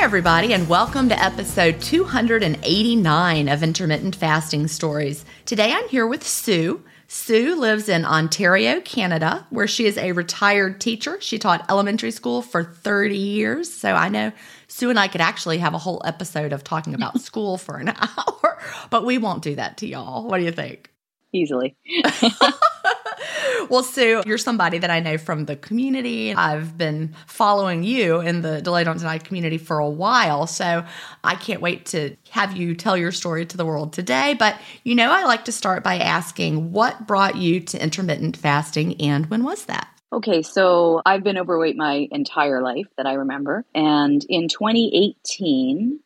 Hi, everybody, and welcome to episode 289 of Intermittent Fasting Stories. Today I'm here with Sue. Sue lives in Ontario, Canada, where she is a retired teacher. She taught elementary school for 30 years. So I know Sue and I could actually have a whole episode of talking about school for an hour, but we won't do that to y'all. What do you think? Easily. well, Sue, you're somebody that I know from the community. I've been following you in the Delay Don't Deny community for a while. So I can't wait to have you tell your story to the world today. But you know, I like to start by asking what brought you to intermittent fasting and when was that? Okay, so I've been overweight my entire life that I remember. And in 2018,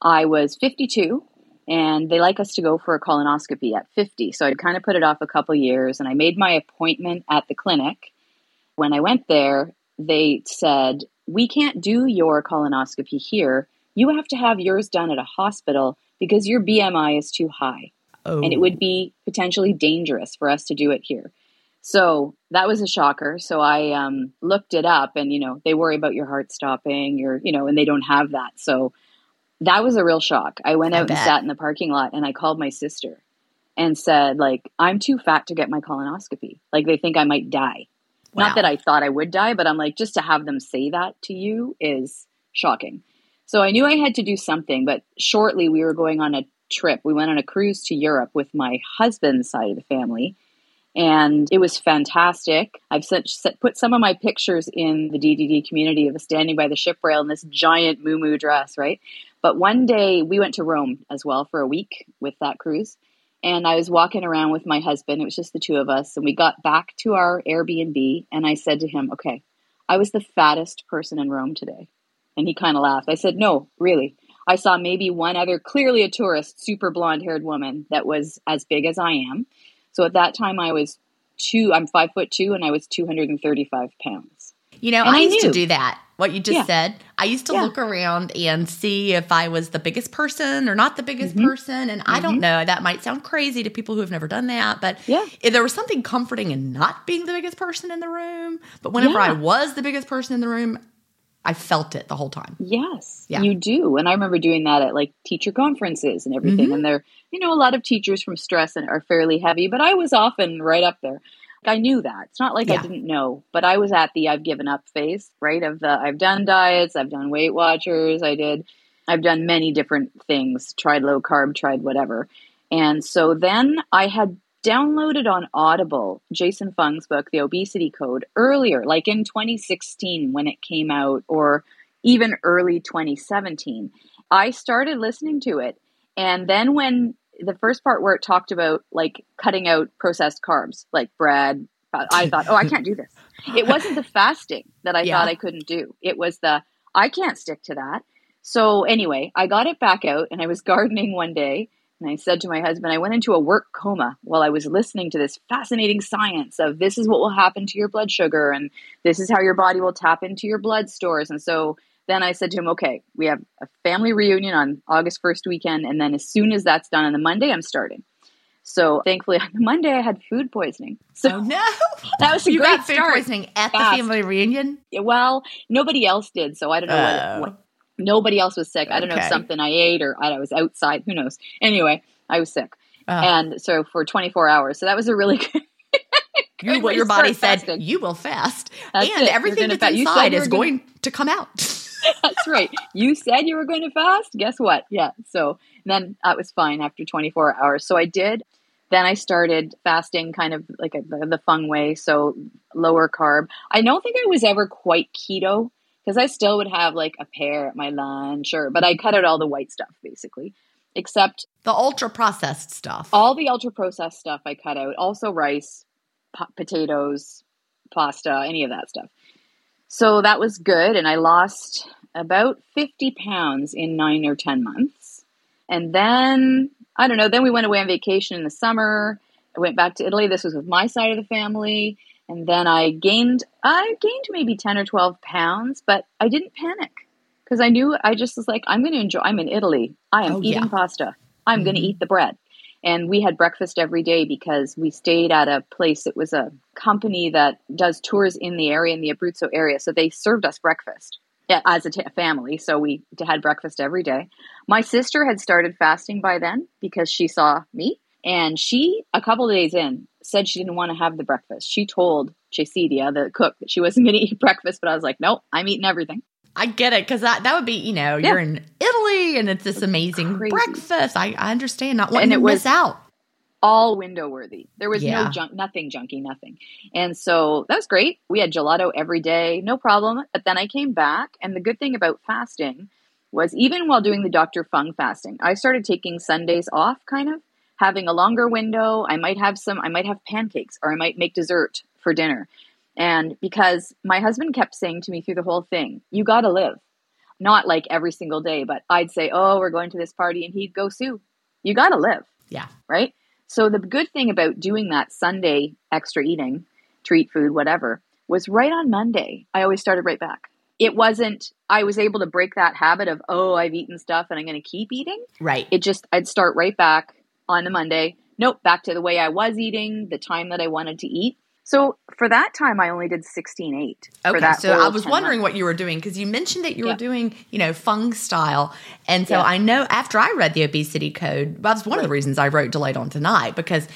I was 52 and they like us to go for a colonoscopy at 50. So I'd kind of put it off a couple years and I made my appointment at the clinic. When I went there, they said, "We can't do your colonoscopy here. You have to have yours done at a hospital because your BMI is too high." Oh. And it would be potentially dangerous for us to do it here. So that was a shocker. So I um, looked it up, and you know they worry about your heart stopping, your you know, and they don't have that. So that was a real shock. I went out and sat in the parking lot and I called my sister and said, like, I'm too fat to get my colonoscopy. Like, they think I might die. Wow. Not that I thought I would die, but I'm like, just to have them say that to you is shocking. So I knew I had to do something, but shortly we were going on a trip. We went on a cruise to Europe with my husband's side of the family. And it was fantastic. I've set, put some of my pictures in the DDD community of standing by the ship rail in this giant moo moo dress, right? But one day we went to Rome as well for a week with that cruise. and I was walking around with my husband. It was just the two of us. And we got back to our Airbnb, and I said to him, Okay, I was the fattest person in Rome today. And he kind of laughed. I said, No, really. I saw maybe one other, clearly a tourist, super blonde haired woman that was as big as I am. So at that time, I was two, I'm five foot two, and I was 235 pounds. You know, And I I used to do that. What you just Yeah. said. I used to Yeah. look around and see if I was the biggest person or not the biggest Mhm. person. And I don't Mhm. know. That might sound crazy to people who have never done that, but Yeah. if there was something comforting in not being the biggest person in the room. But whenever I was the biggest person in the room, I felt it the whole time. Yes, Yeah. you do. And I remember doing that at like teacher conferences and everything. Mhm. And there, you know, a lot of teachers from stress and are fairly heavy, but I was often right up there. I knew that. It's not like Yeah. I didn't know, but I was at the I've given up phase, right? Of the I've done diets, I've done Weight Watchers, I did, I've done many different things, tried low carb, tried whatever. And so then I had downloaded on Audible Jason Fung's book, The Obesity Code, earlier, like in 2016 when it came out, or even early 2017. I started listening to it. And then when the first part where it talked about like cutting out processed carbs, like bread, I thought, oh, I can't do this. It wasn't the fasting that I Yeah. thought I couldn't do. It was the, I can't stick to that. So anyway, I got it back out and I was gardening one day and I said to my husband, I went into a work coma while I was listening to this fascinating science of this is what will happen to your blood sugar and this is how your body will tap into your blood stores. And so then I said to him, okay, we have a family reunion on August 1st weekend. And then as soon as that's done on the Monday, I'm starting. So thankfully on the Monday, I had food poisoning. So Oh no! that was a you great got food start. poisoning at Fast. the family reunion. Well, nobody else did. So I don't know Oh. what, what nobody else was sick. I don't know if something I ate or I was outside. Who knows? Anyway, I was sick. Oh. And so for 24 hours. So that was a really good. You, what your body said, fasting. you will fast, That's and it. Everything that's fa- inside is going to come out. That's right. You said you were going to fast. Guess what? Yeah. So then that was fine after 24 hours. So I did. Then I started fasting kind of like a, the, the Fung way. So lower carb. I don't think I was ever quite keto because I still would have like a pear at my lunch or, but I cut out all the white stuff basically, except the ultra processed stuff. all the ultra processed stuff I cut out. Also rice, po- potatoes, pasta, any of that stuff. So that was good. And I lost about 50 pounds in nine or 10 months. And then, I don't know, then we went away on vacation in the summer. I went back to Italy. This was with my side of the family. And then I gained, I gained maybe 10 or 12 pounds, but I didn't panic because I knew I just was like, I'm going to enjoy, I'm in Italy. I am Oh, eating yeah. pasta. I'm going to mm-hmm. eat the bread. And we had breakfast every day because we stayed at a place. It was a company that does tours in the area, in the Abruzzo area. So they served us breakfast as a t- family. So we had breakfast every day. My sister had started fasting by then because she saw me. And she, a couple of days in, said she didn't want to have the breakfast. She told Chasidia, the cook, that she wasn't going to eat breakfast. But I was like, nope, I'm eating everything. I get it because that, that would be, you know, Yeah. you're in Italy and it's this amazing Crazy. breakfast. I, I understand not wanting And to it miss was- out. all window worthy. There was Yeah. no junk, nothing junky, nothing. And so that was great. We had gelato every day, no problem. But then I came back, and the good thing about fasting was even while doing the Dr. Fung fasting, I started taking Sundays off, kind of having a longer window. I might have some, I might have pancakes, or I might make dessert for dinner. And because my husband kept saying to me through the whole thing, you got to live. Not like every single day, but I'd say, oh, we're going to this party, and he'd go, Sue, you got to live Yeah. right? So the good thing about doing that Sunday extra eating, treat food, whatever, was right on Monday. I always started right back. It wasn't I was able to break that habit of oh, I've eaten stuff and I'm going to keep eating. Right. It just I'd start right back on the Monday. Nope, back to the way I was eating, the time that I wanted to eat. So for that time I only did 16-8. for Okay, that so I was wondering months. what you were doing because you mentioned that you were doing, you know, fung style, and so Yeah. I know after I read the obesity code, that's one of the reasons I wrote "Delay Don't Deny" because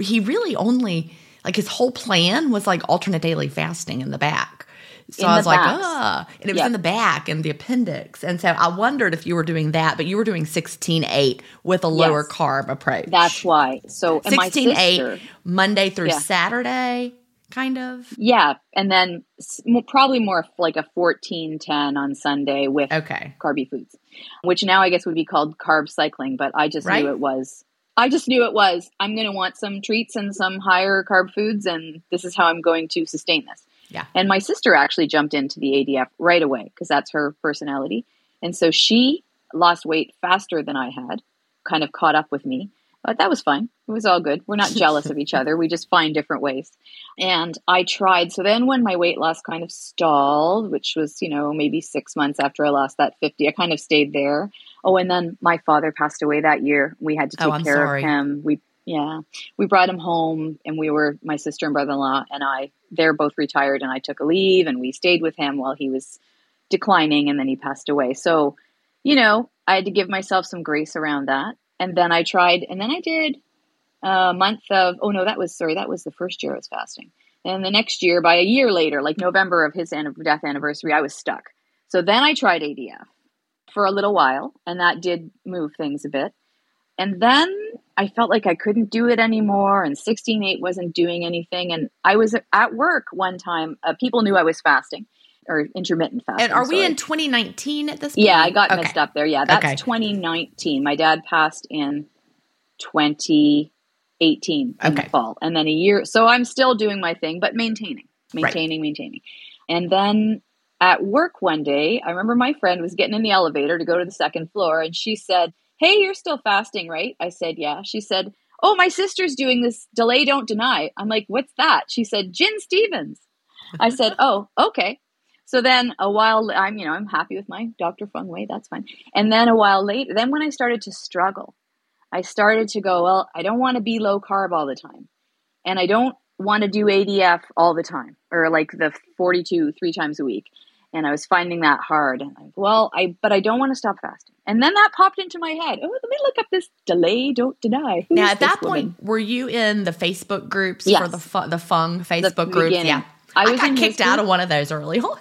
he really only like his whole plan was like alternate daily fasting in the back. So In I was like, ah, and it was Yeah. in the back and the appendix, and so I wondered if you were doing that, but you were doing sixteen eight with a lower carb approach. That's why. So sixteen eight Monday through Yeah. Saturday, kind of. yeah, and then probably more like a 14-10 on Sunday with Okay. carby foods, which now I guess would be called carb cycling, but I just Right. knew it was I just knew it was. I'm going to want some treats and some higher carb foods, and this is how I'm going to sustain this. Yeah. And my sister actually jumped into the ADF right away because that's her personality. And so she lost weight faster than I had, kind of caught up with me. But that was fine. It was all good. We're not jealous of each other. We just find different ways. And I tried. So then when my weight loss kind of stalled, which was, you know, maybe six months after I lost that 50, I kind of stayed there. Oh, and then my father passed away that year. We had to Oh, take I'm care sorry. of him. We, yeah, we brought him home and we were, my sister and brother in law and I, they're both retired and I took a leave and we stayed with him while he was declining and then he passed away. So, you know, I had to give myself some grace around that. And then I tried, and then I did a month of, oh no, that was, sorry, that was the first year I was fasting. And the next year, by a year later, like November of his death anniversary, I was stuck. So then I tried ADF for a little while, and that did move things a bit. And then I felt like I couldn't do it anymore, and 16.8 wasn't doing anything. And I was at work one time, uh, people knew I was fasting or intermittent fasting. And are we sorry. in 2019 at this point? Yeah, I got Okay. mixed up there. Yeah, that's Okay. 2019. My dad passed in 2018 in Okay. the fall, and then a year. So I'm still doing my thing, but maintaining, maintaining, maintaining. And then at work one day, I remember my friend was getting in the elevator to go to the second floor, and she said, "Hey, you're still fasting, right?" I said, "Yeah." She said, "Oh, my sister's doing this delay, don't deny." I'm like, "What's that?" She said, Gin Stephens." I said, "Oh, okay." So then a while, I'm you know I'm happy with my Dr. Fung way. That's fine. And then a while later, then when I started to struggle, I started to go, well, I don't want to be low carb all the time, and I don't want to do ADF all the time, or like the 42 three times a week. And I was finding that hard. And like, well, I but I don't want to stop fasting. And then that popped into my head. Oh, let me look up this delay, don't deny. Who Now, at that woman? point, were you in the Facebook groups for the fu- the Fung Facebook groups? beginning. Yeah, I I, was got kicked out of one of those early on.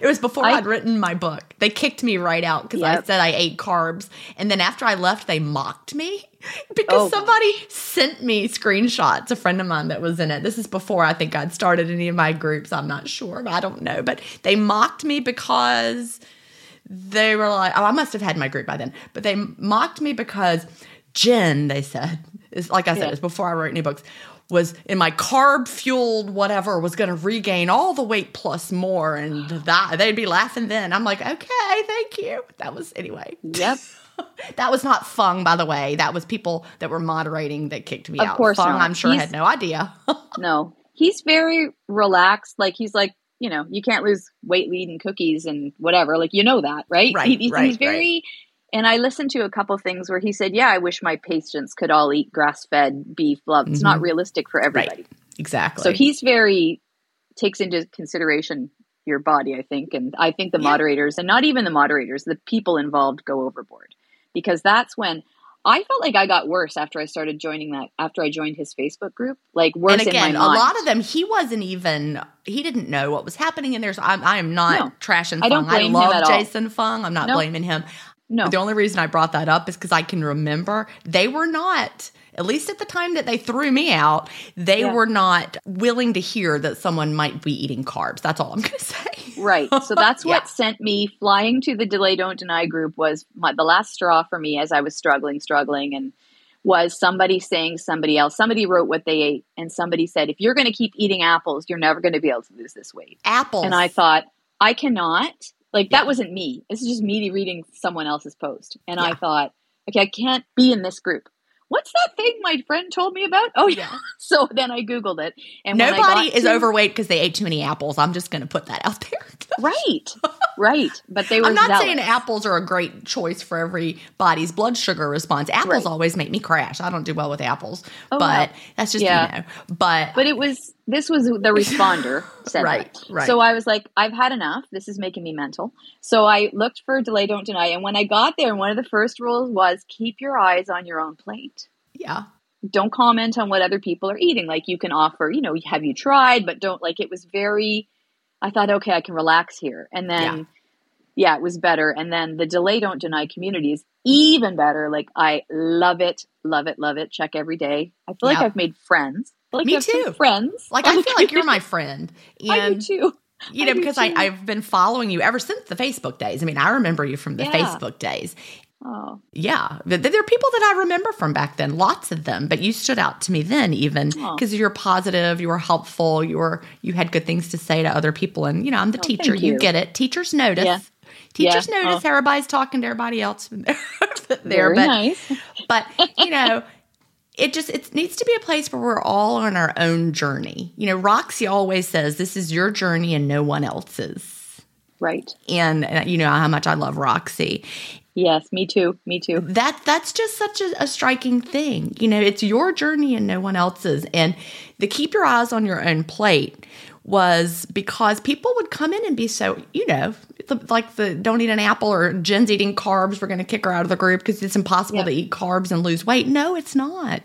It was before I- would written my book. They kicked me right out because I said I ate carbs, and then after I left, they mocked me because Oh, somebody sent me screenshots. A friend of mine that was in it. This is before I think I'd started any of my groups. I'm not sure, but I don't know. But they mocked me because they were like, oh, I must have had my group by then, but they mocked me because Gin, they said, is like I said, Yeah. it's before I wrote any books, was in my carb fueled whatever was going to regain all the weight plus more, and that they'd be laughing then. I'm like, okay, thank you. That was anyway. Yep. That was not Fung, by the way. That was people that were moderating that kicked me Of out. course Fung, not. I'm sure He's- had no idea. No, he's very relaxed. Like he's like, you know, you can't lose weight leading cookies and whatever. Like you know that, right? Right, He- he's, right, he's very. And I listened to a couple things where he said, "Yeah, I wish my patients could all eat grass fed beef. Love, it's not mm-hmm. realistic for everybody." exactly. So he's very takes into consideration your body, I think, and I think the Yeah. moderators and not even the moderators, the people involved go overboard because that's when. I felt like I got worse after I started joining that. After I joined his Facebook group, like worse and again, in a lot of them, he wasn't even, he didn't know what was happening in there. So I'm, I am not No. trashing Fung. I don't blame him love at all. Jason Fung. I'm not No. blaming him. No, The only reason I brought that up is because I can remember they were not, at least at the time that they threw me out, they Yeah. were not willing to hear that someone might be eating carbs. That's all I'm going to say. Right. So that's Yeah. what sent me flying to the Delay Don't Deny group was my, the last straw for me as I was struggling, struggling, and was somebody saying somebody else. Somebody wrote what they ate, and somebody said, if you're going to keep eating apples, you're never going to be able to lose this weight. Apples. And I thought, I cannot. Like that wasn't me. This is just me reading someone else's post, and I thought, okay, I can't be in this group. What's that thing my friend told me about? Oh yeah. So then I googled it, and Nobody is to- overweight because they ate too many apples. I'm just going to put that out there. Right, right. But they were. I'm not zealous. saying apples are a great choice for everybody's blood sugar response. Apples Right. always make me crash. I don't do well with apples, Oh, but wow. that's just Yeah. you know. But, But it was this was the responder said Right, that. right. So I was like, I've had enough. This is making me mental. So I looked for delay, don't deny. And when I got there, one of the first rules was keep your eyes on your own plate. yeah, Don't comment on what other people are eating. Like you can offer, you know, have you tried? But don't like it was very. I thought, okay, I can relax here, and then. Yeah. it was better. And then the delay don't deny community is even better. Like I love it, love it, love it. Check every day. I feel like I've made friends. I like Me I too. Friends. like I feel like you're my friend, I do and too. you know do because too. I, I've been following you ever since the Facebook days. I mean, I remember you from the Yeah. Facebook days, Oh, Yeah, there are people that I remember from back then, lots of them. But you stood out to me then, even oh. because you're positive, you were helpful, you were you had good things to say to other people, and you know I'm the Oh, teacher. You. you. get it. Teachers notice. Yeah. Teachers Yeah. notice Oh. everybody's talking to everybody else there. very but nice. but you know it just it needs to be a place where we're all on our own journey you know roxy always says this is your journey and no one else's Right. and uh, you know how much i love roxy Yes, me too. Me too. that that's just such a, a striking thing you know it's your journey and no one else's and the keep your eyes on your own plate was because people would come in and be so you know the, like the don't eat an apple or Gin's eating carbs we're going to kick her out of the group because it's impossible Yeah. to eat carbs and lose weight no it's not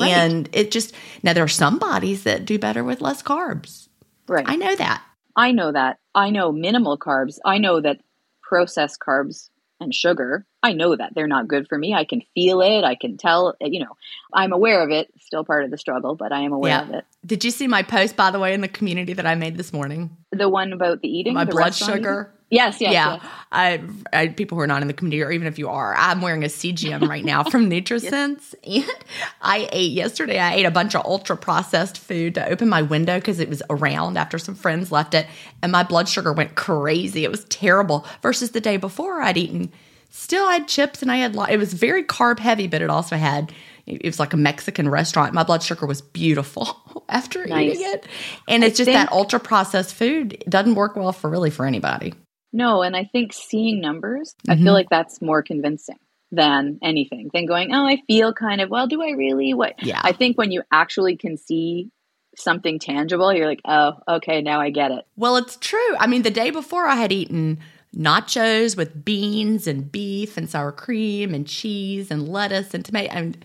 Right. and it just now there are some bodies that do better with less carbs Right. i know that I know that. I know minimal carbs. I know that processed carbs and sugar, I know that they're not good for me. I can feel it. I can tell, you know, I'm aware of it. Still part of the struggle, but I am aware Yeah. of it. did you see my post by the way in the community that i made this morning The one about the eating, my the blood sugar eating? Yes, yes, yeah, yes. I, I people who are not in the community, or even if you are, I'm wearing a CGM right now from NutriSense, and I ate yesterday. I ate a bunch of ultra processed food to open my window because it was around after some friends left it, and my blood sugar went crazy. It was terrible. Versus the day before, I'd eaten still I had chips and I had it was very carb heavy, but it also had it was like a Mexican restaurant. My blood sugar was beautiful after Nice. eating it, and it's just that ultra processed food it doesn't work well for really for anybody. No, and I think seeing numbers, I Mhm. feel like that's more convincing than anything than going, oh, I feel kind of, well, do I really? What? Yeah. I think when you actually can see something tangible, you're like, oh, okay, now I get it. Well, it's true. I mean, the day before I had eaten nachos with beans and beef and sour cream and cheese and lettuce and tomato and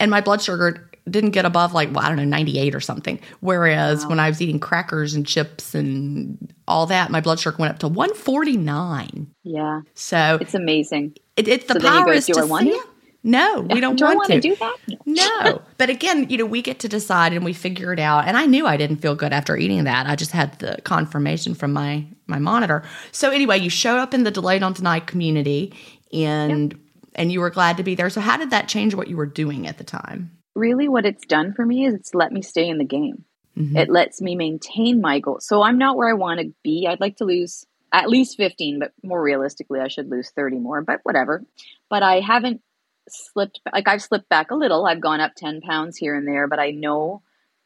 and my blood sugar didn't get above like well, I don't know 98 or something. Whereas when I was eating crackers and chips and all that, my blood sugar went up to 149. Yeah, So it's amazing. it, it's the So you power go, is "Do to see it. No, we don't do want want to do that? No. no. But again, you know, we get to decide and we figure it out. And I knew I didn't feel good after eating that. I just had the confirmation from my my monitor. So anyway, you showed up in the delay don't deny community and and you were glad to be there. So how did that change what you were doing at the time? Really, what it's done for me is it's let me stay in the game. Mhm. It lets me maintain my goal. So I'm not where I want to be. I'd like to lose at least 15, but more realistically, I should lose 30 more, but whatever. But I haven't slipped, like I've slipped back a little. I've gone up 10 pounds here and there, but I know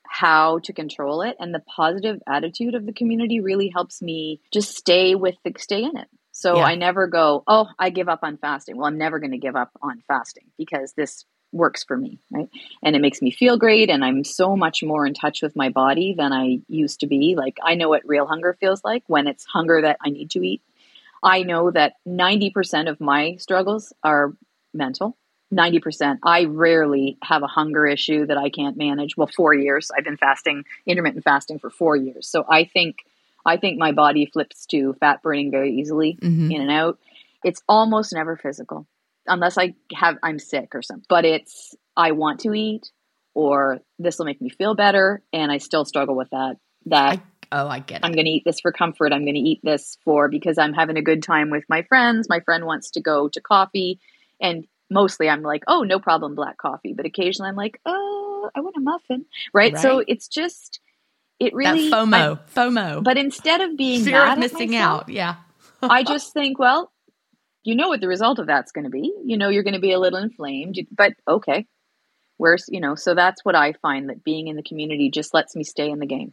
how to control it. And the positive attitude of the community really helps me just stay with the, stay in it. So Yeah. I never go, oh, I give up on fasting. Well, I'm never going to give up on fasting because this works for me, right? and it makes me feel great and i'm so much more in touch with my body than i used to be. Like i know what real hunger feels like when it's hunger that i need to eat. I know that 90% of my struggles are mental. 90% i rarely have a hunger issue that i can't manage. Well 4 years. I've been fasting intermittent fasting for 4 years. So i think i think my body flips to fat burning very easily Mhm. in and out. It's almost never physical unless I have I'm sick or something. But it's I want to eat or this will make me feel better and I still struggle with that that I, oh, I get it. I'm going to eat this for comfort. I'm going to eat this for because I'm having a good time with my friends. My friend wants to go to coffee and mostly I'm like, "Oh, no problem black coffee." But occasionally I'm like, "Oh, I want a muffin." Right? So it's just it really that FOMO, I- FOMO. but instead of being fear mad of missing myself, out. Yeah. I just think, well, you know what the result of that's going to be. You know, you're going to be a little inflamed, but okay. Where's, you know, so that's what I find that being in the community just lets me stay in the game.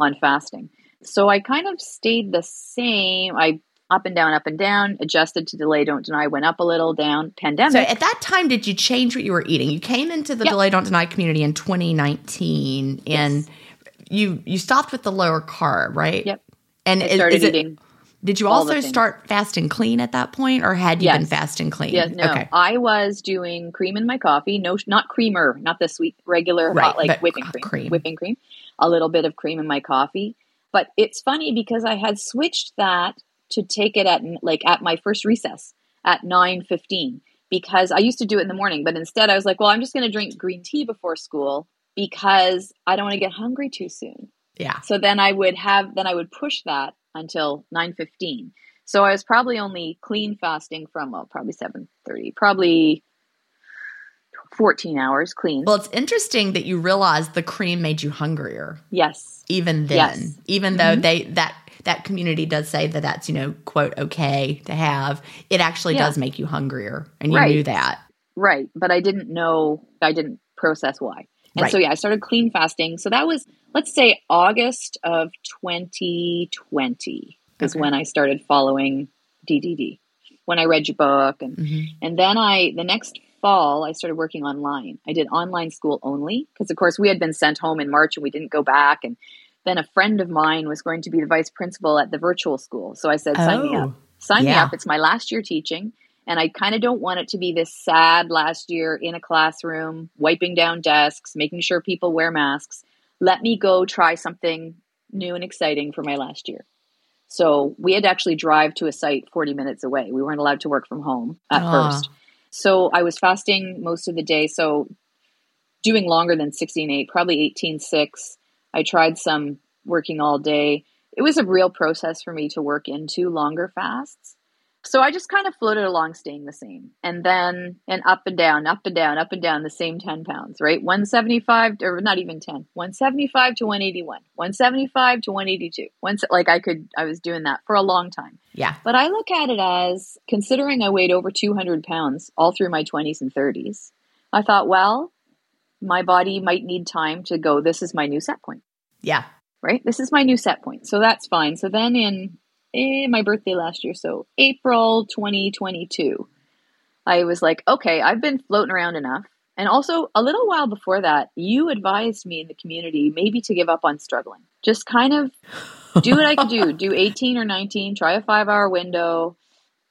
on fasting. So I kind of stayed the same. I up and down, up and down, adjusted to delay, don't deny, went up a little, down, pandemic. So at that time, did you change what you were eating? You came into the yep. delay, don't deny community in 2019 and you you stopped with the lower carb, right? Yep. And I started is, is eating. It, did you also start fasting clean at that point or had you yes. been fasting clean? Yes, no. Okay. I was doing cream in my coffee. No, not creamer, not the sweet, regular, right, hot, like whipping cream, cream. Whipping cream a little bit of cream in my coffee. But it's funny because I had switched that to take it at like at my first recess at 9:15 because I used to do it in the morning, but instead I was like, well, I'm just going to drink green tea before school because I don't want to get hungry too soon. Yeah. So then I would have then I would push that until 9:15. So I was probably only clean fasting from well, probably 7:30, probably 14 hours clean. Well, it's interesting that you realized the cream made you hungrier. Yes. Even then, yes. even though mm-hmm. they that that community does say that that's you know quote okay to have, it actually yeah. does make you hungrier, and you right. knew that. Right, but I didn't know. I didn't process why. And right. so yeah, I started clean fasting. So that was let's say August of 2020 is okay. when I started following DDD. When I read your book and mm-hmm. and then I the next fall, I started working online. I did online school only because, of course, we had been sent home in March and we didn't go back. And then a friend of mine was going to be the vice principal at the virtual school. So I said, sign oh, me up. Oh, sign yeah. me up. It's my last year teaching. And I kind of don't want it to be this sad last year in a classroom, wiping down desks, making sure people wear masks. Let me go try something new and exciting for my last year. So we had to actually drive to a site 40 minutes away. We weren't allowed to work from home at first. So I was fasting most of the day. So doing longer than 16.8, probably 18.6. I tried some working all day. It was a real process for me to work into longer fasts. So I just kind of floated along, staying the same. And then, and up and down, up and down, up and down, the same 10 pounds, right? 175, or not even 10, 175 to 181, 175 to 182. Once, like I could, I was doing that for a long time. Yeah. But I look at it as considering I weighed over 200 pounds all through my 20s and 30s, I thought, well, my body might need time to go, this is my new set point. Yeah. Right? This is my new set point. So that's fine. So then in eh, my birthday last year, so April 2022, I was like, okay, I've been floating around enough. And also, a little while before that, you advised me in the community maybe to give up on struggling. Just kind of do what I could do. Do 18 or 19, try a five hour window,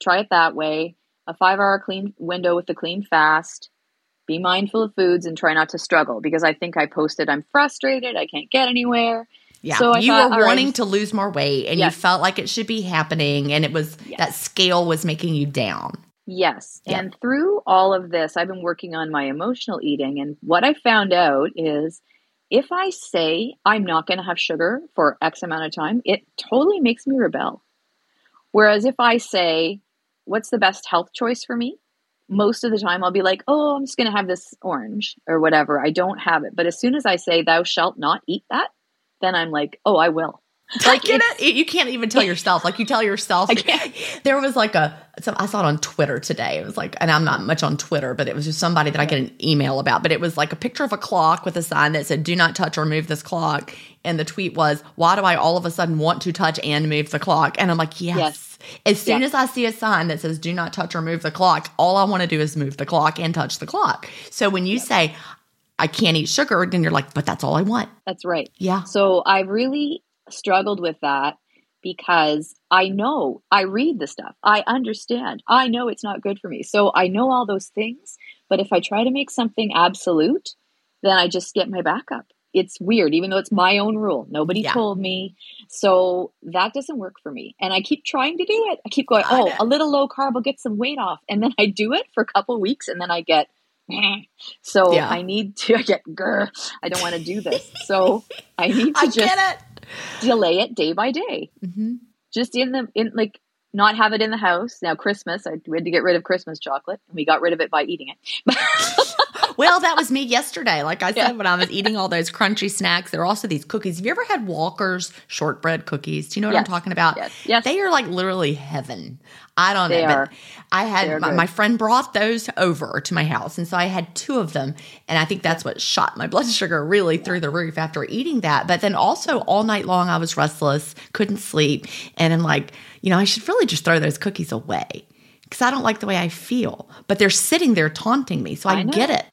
try it that way. A five hour clean window with the clean fast. Be mindful of foods and try not to struggle because I think I posted, I'm frustrated, I can't get anywhere. Yeah. So you thought, were wanting right. to lose more weight and yes. you felt like it should be happening and it was yes. that scale was making you down. Yes. Yeah. And through all of this, I've been working on my emotional eating. And what I found out is if I say I'm not going to have sugar for X amount of time, it totally makes me rebel. Whereas if I say, what's the best health choice for me? Most of the time I'll be like, oh, I'm just going to have this orange or whatever. I don't have it. But as soon as I say, thou shalt not eat that, then I'm like, oh, I will. Like it? You can't even tell yourself. Like you tell yourself. There was like a. I saw it on Twitter today. It was like, and I'm not much on Twitter, but it was just somebody that I get an email about. But it was like a picture of a clock with a sign that said, "Do not touch or move this clock." And the tweet was, "Why do I all of a sudden want to touch and move the clock?" And I'm like, yes. yes. As soon yes. as I see a sign that says "Do not touch or move the clock," all I want to do is move the clock and touch the clock. So when you yep. say, I can't eat sugar, and then you're like, but that's all I want. That's right. Yeah. So I really struggled with that because I know I read the stuff. I understand. I know it's not good for me. So I know all those things. But if I try to make something absolute, then I just get my back up. It's weird, even though it's my own rule. Nobody yeah. told me. So that doesn't work for me. And I keep trying to do it. I keep going, oh, a little low carb will get some weight off. And then I do it for a couple weeks and then I get, so yeah. I need to I get grr. I don't want to do this. So I need to I just delay it day by day. Mm-hmm. Just in the in like not have it in the house. Now Christmas, I we had to get rid of Christmas chocolate, and we got rid of it by eating it. Well, that was me yesterday. Like I said, yeah. when I was eating all those crunchy snacks, there are also these cookies. Have you ever had Walker's shortbread cookies? Do you know what yes. I'm talking about? Yes. yes. They are like literally heaven. I don't they know. Are. But I had my, my, friend brought those over to my house. And so I had two of them. And I think that's what shot my blood sugar really yeah. through the roof after eating that. But then also all night long, I was restless, couldn't sleep. And I'm like, you know, I should really just throw those cookies away because I don't like the way I feel. But they're sitting there taunting me. So I, I get it.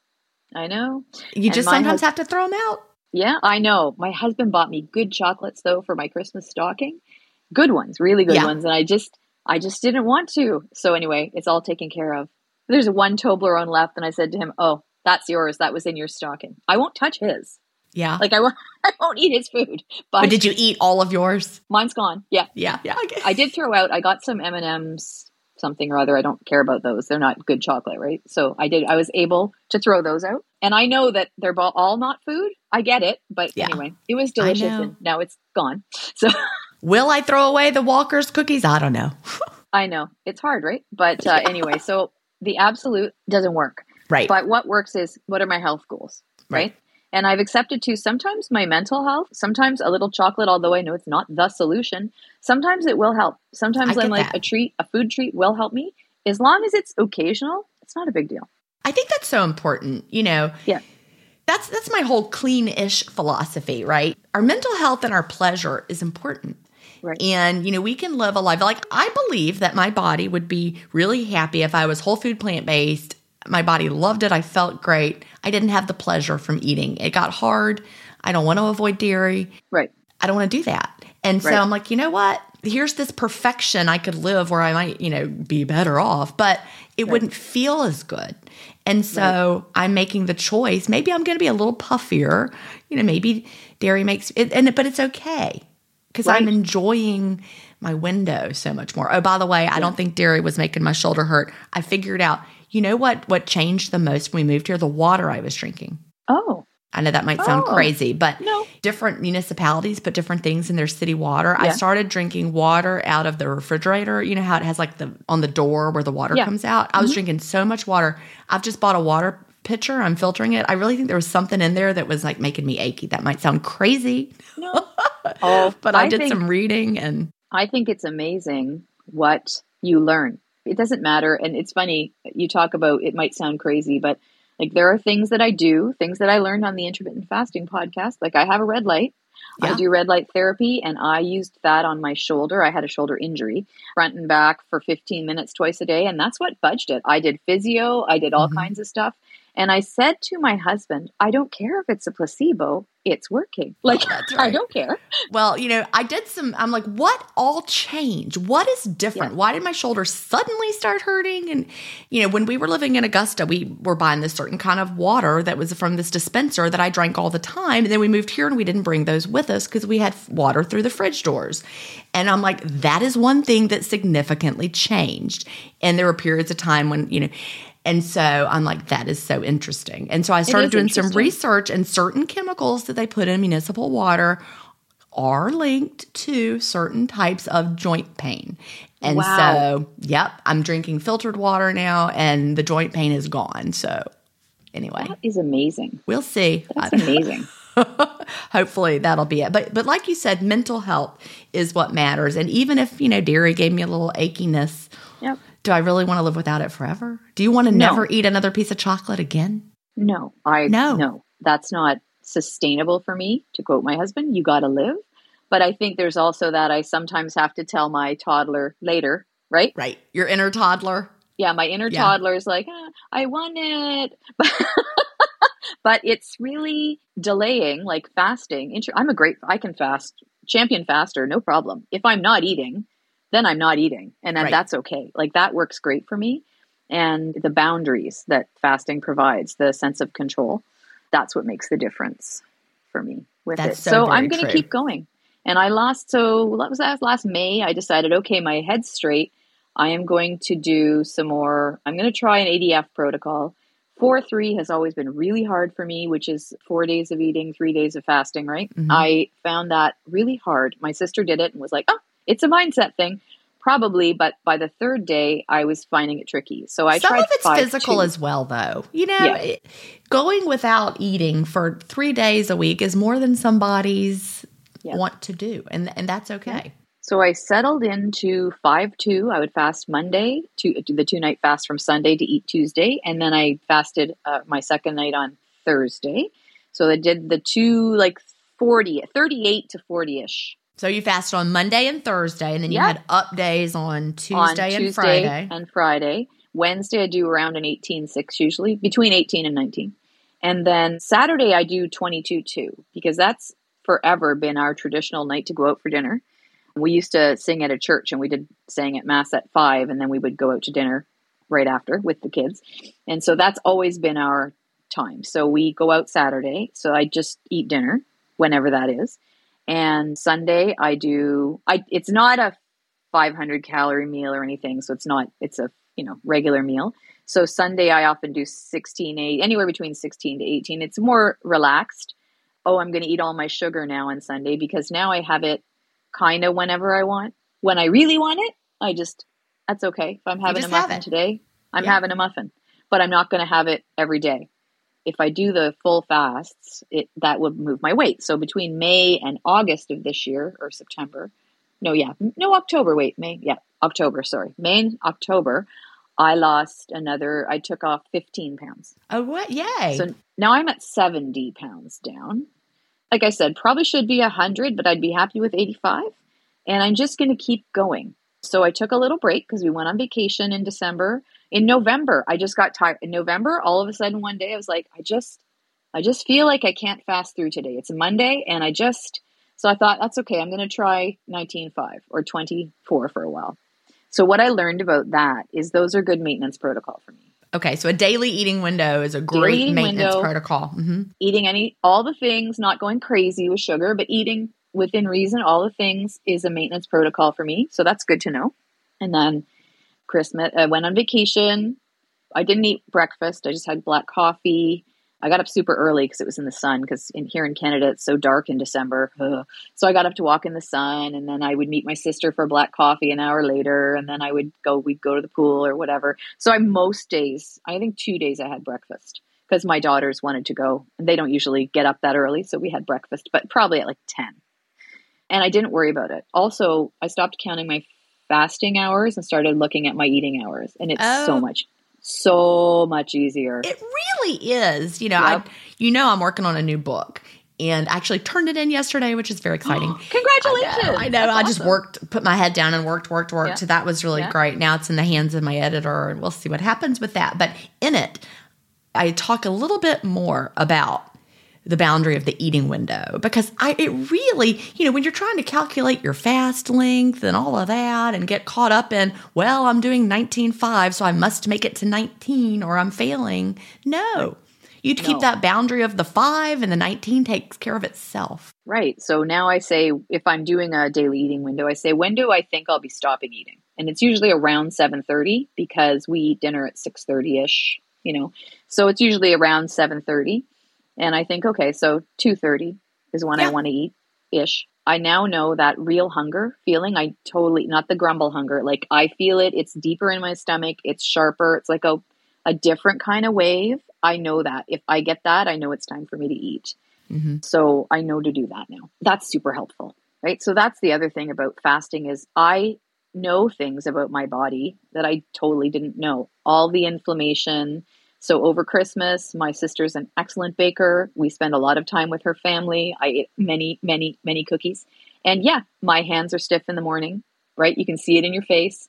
I know. You just sometimes hus- have to throw them out. Yeah, I know. My husband bought me good chocolates though for my Christmas stocking. Good ones, really good yeah. ones. And I just I just didn't want to. So anyway, it's all taken care of. There's one Toblerone left, and I said to him, "Oh, that's yours. That was in your stocking. I won't touch his. Yeah, like I won't. I won't eat his food. But, but did you eat all of yours? Mine's gone. Yeah, yeah, yeah. Okay. I did throw out. I got some M and M's, something or other. I don't care about those. They're not good chocolate, right? So I did. I was able to throw those out, and I know that they're all not food. I get it, but yeah. anyway, it was delicious, and now it's gone. So. Will I throw away the Walker's cookies? I don't know. I know it's hard, right? But uh, anyway, so the absolute doesn't work. Right. But what works is what are my health goals, right? right? And I've accepted too sometimes my mental health, sometimes a little chocolate, although I know it's not the solution. Sometimes it will help. Sometimes I'm like that. a treat, a food treat will help me. As long as it's occasional, it's not a big deal. I think that's so important. You know, yeah. That's that's my whole clean-ish philosophy, right? Our mental health and our pleasure is important. Right. And, you know, we can live a life like I believe that my body would be really happy if I was whole food plant based. My body loved it. I felt great. I didn't have the pleasure from eating. It got hard. I don't want to avoid dairy. Right. I don't want to do that. And so right. I'm like, you know what? Here's this perfection I could live where I might, you know, be better off, but it right. wouldn't feel as good. And so right. I'm making the choice. Maybe I'm going to be a little puffier. You know, maybe dairy makes it, and but it's okay because. I'm enjoying my window so much more. Oh, by the way, yeah. I don't think dairy was making my shoulder hurt. I figured out, you know what what changed the most when we moved here? The water I was drinking. Oh. I know that might sound oh. crazy, but no. different municipalities put different things in their city water. Yeah. I started drinking water out of the refrigerator. You know how it has like the on the door where the water yeah. comes out? I was mm-hmm. drinking so much water. I've just bought a water pitcher. I'm filtering it. I really think there was something in there that was like making me achy. That might sound crazy. No. oh, but I, I did think, some reading and I think it's amazing what you learn. It doesn't matter. And it's funny, you talk about it might sound crazy, but like there are things that I do, things that I learned on the intermittent fasting podcast. Like I have a red light. Yeah. I do red light therapy and I used that on my shoulder. I had a shoulder injury, front and back for 15 minutes twice a day. And that's what budged it. I did physio, I did all mm-hmm. kinds of stuff. And I said to my husband, I don't care if it's a placebo, it's working. Like, oh, right. I don't care. Well, you know, I did some, I'm like, what all changed? What is different? Why did my shoulder suddenly start hurting? And, you know, when we were living in Augusta, we were buying this certain kind of water that was from this dispenser that I drank all the time. And then we moved here and we didn't bring those with us because we had water through the fridge doors. And I'm like, that is one thing that significantly changed. And there were periods of time when, you know, And so I'm like, that is so interesting. And so I started doing some research, and certain chemicals that they put in municipal water are linked to certain types of joint pain. And wow. so, yep, I'm drinking filtered water now, and the joint pain is gone. So, anyway, that is amazing. We'll see. That's amazing. Hopefully that'll be it. But but like you said, mental health is what matters. And even if you know dairy gave me a little achiness, yep. Do I really want to live without it forever? Do you want to no. never eat another piece of chocolate again? No, I no no. That's not sustainable for me. To quote my husband, "You got to live." But I think there's also that I sometimes have to tell my toddler later, right? Right. Your inner toddler. Yeah, my inner yeah. toddler is like, eh, I want it. but it's really delaying, like fasting. I'm a great, I can fast, champion faster, no problem. If I'm not eating, then I'm not eating. And then right. that's okay. Like that works great for me. And the boundaries that fasting provides, the sense of control, that's what makes the difference for me with that's it. So, so I'm going to keep going. And I lost, so what was that last May? I decided, okay, my head's straight. I am going to do some more, I'm going to try an ADF protocol. 4 3 has always been really hard for me, which is four days of eating, three days of fasting, right? Mm-hmm. I found that really hard. My sister did it and was like, oh, it's a mindset thing. Probably, but by the third day, I was finding it tricky. So I Some tried. Some of it's five, physical two. as well, though. You know, yeah. it, going without eating for three days a week is more than somebody's yeah. want to do, and and that's okay. Yeah. So I settled into five two. I would fast Monday to do the two night fast from Sunday to eat Tuesday, and then I fasted uh, my second night on Thursday. So I did the two like 40, 38 to forty ish. So you fasted on Monday and Thursday, and then you had up days on Tuesday, on Tuesday and Friday. And Friday. Wednesday I do around an 18.6 usually, between 18 and 19. And then Saturday I do 22.2 because that's forever been our traditional night to go out for dinner. We used to sing at a church and we did sang at mass at five and then we would go out to dinner right after with the kids. And so that's always been our time. So we go out Saturday. So I just eat dinner whenever that is. And Sunday I do I it's not a 500 calorie meal or anything. So it's not it's a, you know, regular meal. So Sunday I often do 16 8 anywhere between 16 to 18. It's more relaxed oh, I'm going to eat all my sugar now on Sunday because now I have it kind of whenever I want. When I really want it, I just, that's okay. If I'm having a muffin today, I'm yeah. having a muffin, but I'm not going to have it every day. If I do the full fasts, it that would move my weight. So between May and August of this year or September, no, yeah, no October. Wait, May, yeah, October. Sorry, May and October. I lost another. I took off 15 pounds. Oh, what? Yay! So now I'm at 70 pounds down like I said, probably should be 100, but I'd be happy with 85. And I'm just going to keep going. So I took a little break because we went on vacation in December. In November, I just got tired. In November, all of a sudden one day I was like, I just I just feel like I can't fast through today. It's Monday and I just so I thought that's okay. I'm going to try 19.5 or 24 for a while. So what I learned about that is those are good maintenance protocol for me. Okay, so a daily eating window is a great maintenance window, protocol. Mm-hmm. Eating any all the things, not going crazy with sugar, but eating within reason, all the things is a maintenance protocol for me. So that's good to know. And then Christmas, I went on vacation. I didn't eat breakfast. I just had black coffee. I got up super early because it was in the sun. Because in here in Canada, it's so dark in December. Ugh. So I got up to walk in the sun, and then I would meet my sister for black coffee an hour later, and then I would go. We'd go to the pool or whatever. So I most days, I think two days, I had breakfast because my daughters wanted to go, and they don't usually get up that early, so we had breakfast, but probably at like ten. And I didn't worry about it. Also, I stopped counting my fasting hours and started looking at my eating hours, and it's oh. so much so much easier. It really is. You know, yep. I you know I'm working on a new book and actually turned it in yesterday, which is very exciting. Congratulations. I know. I, know. I just awesome. worked, put my head down and worked, worked, worked. Yeah. So that was really yeah. great. Now it's in the hands of my editor and we'll see what happens with that. But in it, I talk a little bit more about the boundary of the eating window because I it really, you know, when you're trying to calculate your fast length and all of that and get caught up in, well, I'm doing 19.5, so I must make it to 19 or I'm failing. No. You no. keep that boundary of the 5 and the 19 takes care of itself. Right. So now I say if I'm doing a daily eating window, I say when do I think I'll be stopping eating? and it's usually around 7:30 because we eat dinner at 6:30ish, you know. So it's usually around 7:30 and I think okay, so 2:30 is when yeah. I want to eat ish. I now know that real hunger feeling. I totally not the grumble hunger. Like I feel it. It's deeper in my stomach. It's sharper. It's like a a different kind of wave. I know that if I get that, I know it's time for me to eat. Mm-hmm. So I know to do that now. That's super helpful, right? So that's the other thing about fasting is I know things about my body that I totally didn't know. All the inflammation. So over Christmas, my sister's an excellent baker. We spend a lot of time with her family. I eat many, many, many cookies. And yeah, my hands are stiff in the morning, right? You can see it in your face.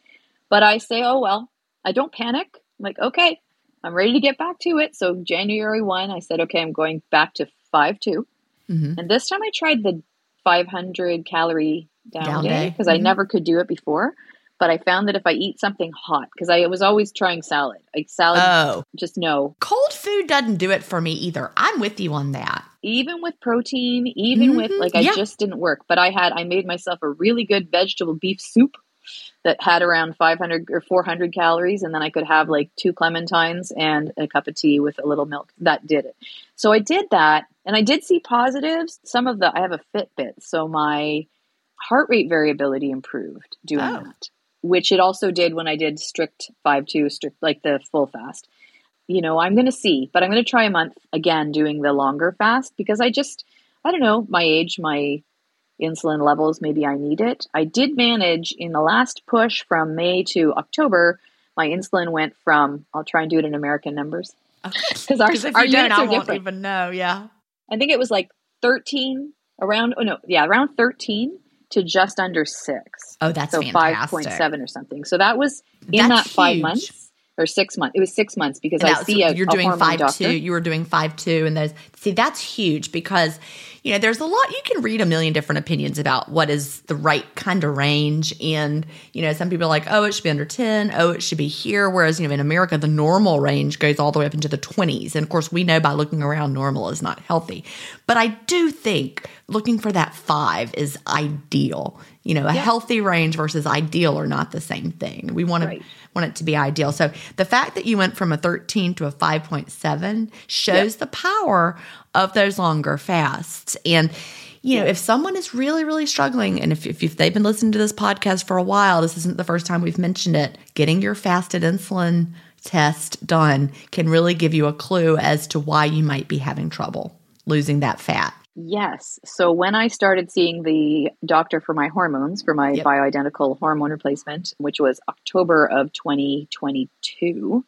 But I say, oh, well, I don't panic. I'm like, okay, I'm ready to get back to it. So January 1, I said, okay, I'm going back to 5 2. Mm-hmm. And this time I tried the 500 calorie down, down day because mm-hmm. I never could do it before. But I found that if I eat something hot, because I was always trying salad, like salad, oh. just no. Cold food doesn't do it for me either. I'm with you on that. Even with protein, even mm-hmm. with like, I yeah. just didn't work. But I had, I made myself a really good vegetable beef soup that had around 500 or 400 calories and then i could have like two clementines and a cup of tea with a little milk that did it so i did that and i did see positives some of the i have a fitbit so my heart rate variability improved doing oh. that which it also did when i did strict 5-2 strict like the full fast you know i'm going to see but i'm going to try a month again doing the longer fast because i just i don't know my age my insulin levels, maybe I need it. I did manage in the last push from May to October, my insulin went from, I'll try and do it in American numbers. Because our, our units are different. I won't even know, yeah. I think it was like 13, around, oh no, yeah, around 13 to just under six. Oh, that's so 5.7 or something. So that was in that's that five huge. months or six months. It was six months because and I see a, you're doing a five doctor. two. You were doing five two, and there's see that's huge because you know there's a lot you can read a million different opinions about what is the right kind of range, and you know some people are like oh it should be under ten, oh it should be here, whereas you know in America the normal range goes all the way up into the twenties, and of course we know by looking around normal is not healthy, but I do think looking for that five is ideal. You know, a yeah. healthy range versus ideal are not the same thing. We want right. to want it to be ideal. So the fact that you went from a 13 to a 5.7 shows yep. the power of those longer fasts. And you know, if someone is really, really struggling, and if, if, if, they've been listening to this podcast for a while, this isn't the first time we've mentioned it, getting your fasted insulin test done can really give you a clue as to why you might be having trouble losing that fat. Yes. So when I started seeing the doctor for my hormones, for my yep. bioidentical hormone replacement, which was October of 2022,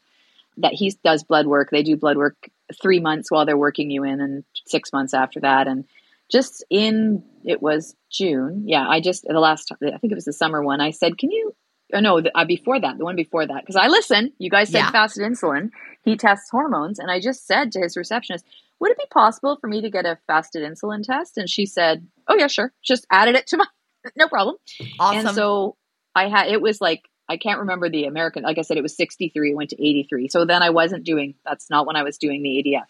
that he does blood work. They do blood work three months while they're working you in, and six months after that. And just in it was June. Yeah, I just the last I think it was the summer one. I said, "Can you?" Oh no, the, uh, before that, the one before that, because I listen. You guys said yeah. fasted insulin. He tests hormones, and I just said to his receptionist, would it be possible for me to get a fasted insulin test? And she said, oh, yeah, sure. Just added it to my, no problem. Awesome. And so I had, it was like, I can't remember the American, like I said, it was 63, it went to 83. So then I wasn't doing, that's not when I was doing the ADF.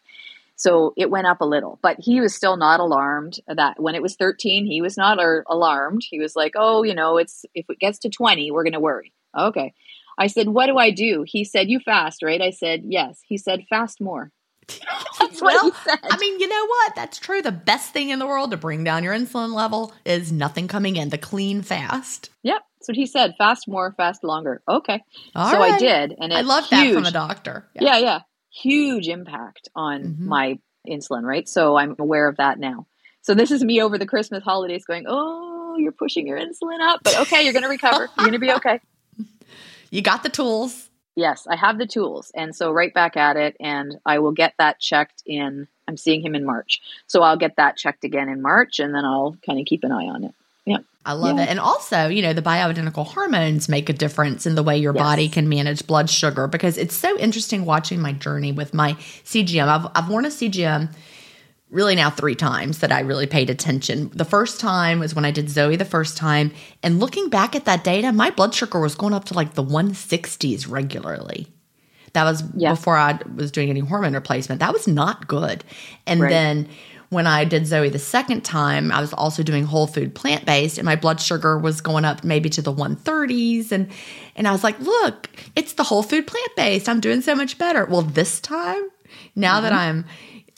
So it went up a little, but he was still not alarmed that when it was 13, he was not alarmed. He was like, oh, you know, it's, if it gets to 20, we're going to worry. Okay. I said, what do I do? He said, you fast, right? I said, yes. He said, fast more. That's well, what he said. I mean, you know what? That's true. The best thing in the world to bring down your insulin level is nothing coming in, the clean fast. Yep. That's what he said. Fast more, fast longer. Okay. All so right. I did. And I love that from a doctor. Yeah, yeah. yeah. Huge impact on mm-hmm. my insulin, right? So I'm aware of that now. So this is me over the Christmas holidays going, oh, you're pushing your insulin up, but okay, you're going to recover. You're going to be okay. You got the tools. Yes, I have the tools. And so right back at it and I will get that checked in I'm seeing him in March. So I'll get that checked again in March and then I'll kind of keep an eye on it. Yeah. I love yeah. it. And also, you know, the bioidentical hormones make a difference in the way your yes. body can manage blood sugar because it's so interesting watching my journey with my CGM. I've, I've worn a CGM really now three times that I really paid attention. The first time was when I did Zoe the first time. And looking back at that data, my blood sugar was going up to like the 160s regularly. That was yeah. before I was doing any hormone replacement. That was not good. And right. then when I did Zoe the second time, I was also doing whole food plant based, and my blood sugar was going up maybe to the 130s. And, and I was like, look, it's the whole food plant based. I'm doing so much better. Well, this time, now mm-hmm. that I'm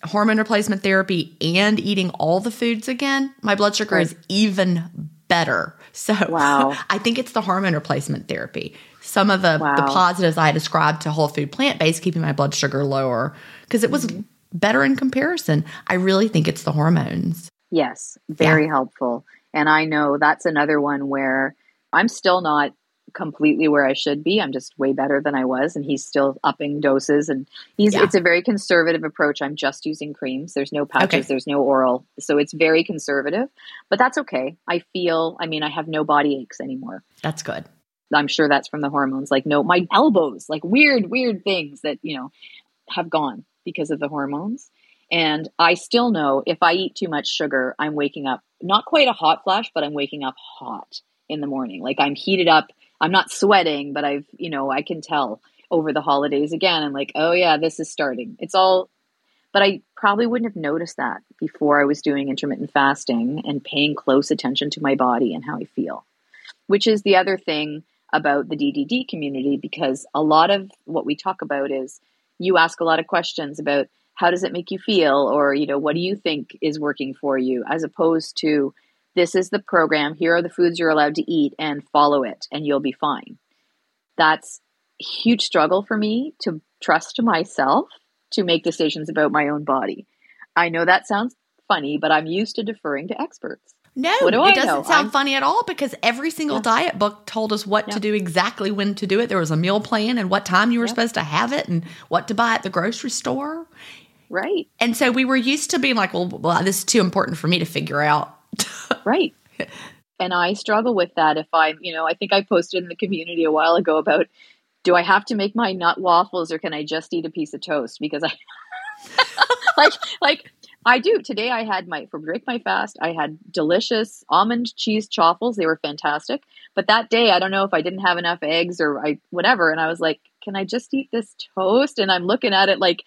hormone replacement therapy and eating all the foods again, my blood sugar is even better. So wow. I think it's the hormone replacement therapy. Some of the, wow. the positives I described to whole food plant based, keeping my blood sugar lower, because it was mm-hmm better in comparison. I really think it's the hormones. Yes, very yeah. helpful. And I know that's another one where I'm still not completely where I should be. I'm just way better than I was and he's still upping doses and he's yeah. it's a very conservative approach. I'm just using creams. There's no patches, okay. there's no oral. So it's very conservative. But that's okay. I feel I mean I have no body aches anymore. That's good. I'm sure that's from the hormones. Like no my elbows, like weird weird things that, you know, have gone because of the hormones. And I still know if I eat too much sugar, I'm waking up not quite a hot flash, but I'm waking up hot in the morning. Like I'm heated up. I'm not sweating, but I've, you know, I can tell over the holidays again. I'm like, oh yeah, this is starting. It's all, but I probably wouldn't have noticed that before I was doing intermittent fasting and paying close attention to my body and how I feel, which is the other thing about the DDD community because a lot of what we talk about is you ask a lot of questions about how does it make you feel or you know what do you think is working for you as opposed to this is the program here are the foods you're allowed to eat and follow it and you'll be fine that's a huge struggle for me to trust myself to make decisions about my own body i know that sounds funny but i'm used to deferring to experts no, it I doesn't know? sound I'm, funny at all because every single yeah. diet book told us what yeah. to do exactly when to do it. There was a meal plan and what time you were yeah. supposed to have it and what to buy at the grocery store. Right. And so we were used to being like, well, well this is too important for me to figure out. right. And I struggle with that if I, you know, I think I posted in the community a while ago about do I have to make my nut waffles or can I just eat a piece of toast? Because I like like I do. Today I had my for break my fast. I had delicious almond cheese chaffles. They were fantastic. But that day, I don't know if I didn't have enough eggs or I whatever, and I was like, "Can I just eat this toast?" And I'm looking at it like,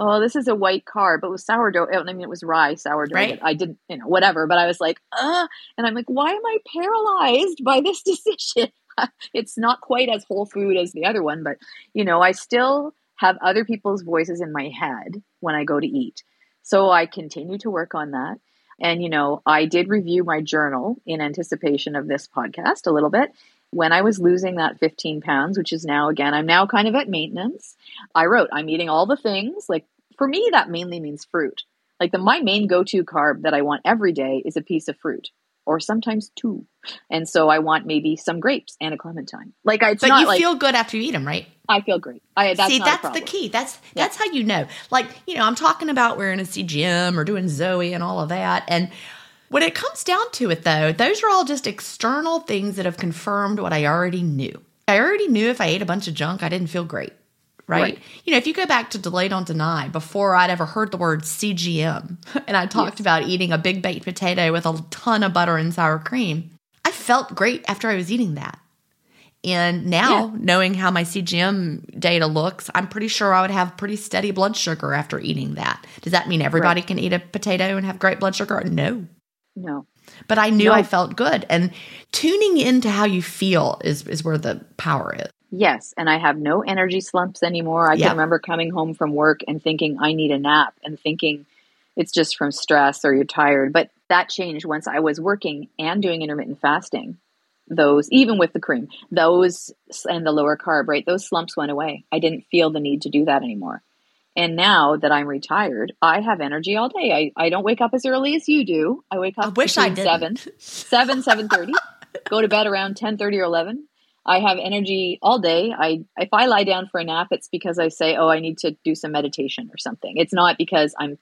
"Oh, this is a white carb." But it was sourdough. I mean, it was rye sourdough. Right. I didn't, you know, whatever. But I was like, "Uh," and I'm like, "Why am I paralyzed by this decision?" it's not quite as whole food as the other one, but you know, I still have other people's voices in my head when I go to eat. So I continue to work on that. And, you know, I did review my journal in anticipation of this podcast a little bit. When I was losing that 15 pounds, which is now, again, I'm now kind of at maintenance, I wrote, I'm eating all the things. Like for me, that mainly means fruit. Like the, my main go to carb that I want every day is a piece of fruit or sometimes two. And so I want maybe some grapes and a clementine. Like I, but you like, feel good after you eat them, right? I feel great. I that's see that's the key. That's yeah. that's how you know. Like you know, I'm talking about we're in a CGM or doing Zoe and all of that, and when it comes down to it, though, those are all just external things that have confirmed what I already knew. I already knew if I ate a bunch of junk, I didn't feel great. Right? right? You know, if you go back to Delay Don't Deny, before I'd ever heard the word CGM, and I talked yes. about eating a big baked potato with a ton of butter and sour cream, I felt great after I was eating that. And now, yeah. knowing how my CGM data looks, I'm pretty sure I would have pretty steady blood sugar after eating that. Does that mean everybody right. can eat a potato and have great blood sugar? No. No. But I knew no. I felt good. And tuning into how you feel is, is where the power is. Yes. And I have no energy slumps anymore. I yeah. can remember coming home from work and thinking, I need a nap, and thinking it's just from stress or you're tired. But that changed once I was working and doing intermittent fasting those, even with the cream, those and the lower carb, right? Those slumps went away. I didn't feel the need to do that anymore. And now that I'm retired, I have energy all day. I, I don't wake up as early as you do. I wake up I wish I did. 7, 7, 7.30, go to bed around 10.30 or 11. I have energy all day. I if I lie down for a nap, it's because I say, "Oh, I need to do some meditation or something." It's not because I'm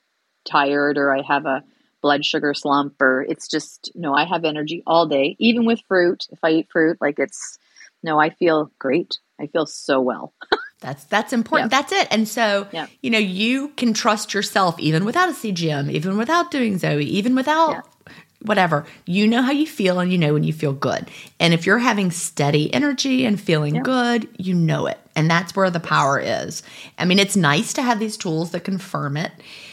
tired or I have a blood sugar slump or it's just no i have energy all day even with fruit if i eat fruit like it's no i feel great i feel so well that's that's important. That's it. And so you know you can trust yourself even without a cgm even without doing zoe even without whatever. You know how you feel and you know when you feel good. And if you're having steady energy and feeling good you know it. And that's where the power is. I mean, it's nice to have these tools that confirm it.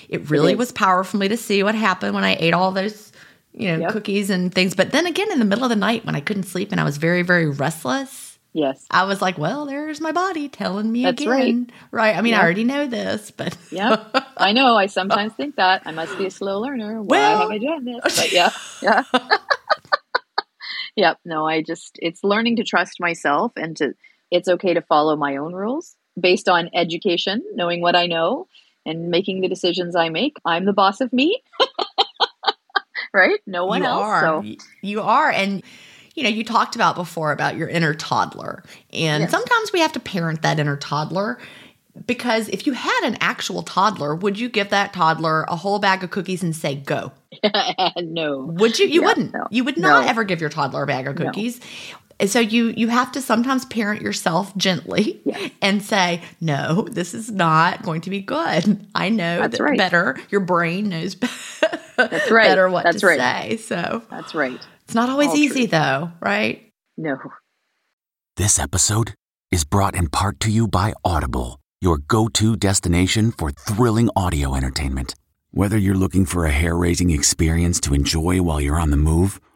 It really is. was powerful for me to see what happened when I ate all those, you know, cookies and things. But then again, in the middle of the night when I couldn't sleep and I was very, very restless, Yes. I was like, well, there's my body telling me That's again. Right. I mean, I already know this, but yeah. I know. I sometimes think that. I must be a slow learner. Why Well- have I done this? But yeah. Yeah. yep. No, I just, it's learning to trust myself and to, it's okay to follow my own rules based on education, knowing what I know and making the decisions I make. I'm the boss of me. right? No one you else. are. So, You are. And, you know, you talked about before about your inner toddler. And Yes. sometimes we have to parent that inner toddler because if you had an actual toddler, would you give that toddler a whole bag of cookies and say, go? no. Would you? You Yeah, wouldn't. no. You would not No. ever give your toddler a bag of cookies. And So you you have to sometimes parent yourself gently Yes. and say, "No, this is not going to be good. I know That's that right. better. Your brain knows That's right. better what That's to right. say." So That's right. it's not always All easy, true. though, right? No. This episode is brought in part to you by Audible, your go to destination for thrilling audio entertainment. Whether you're looking for a hair raising experience to enjoy while you're on the move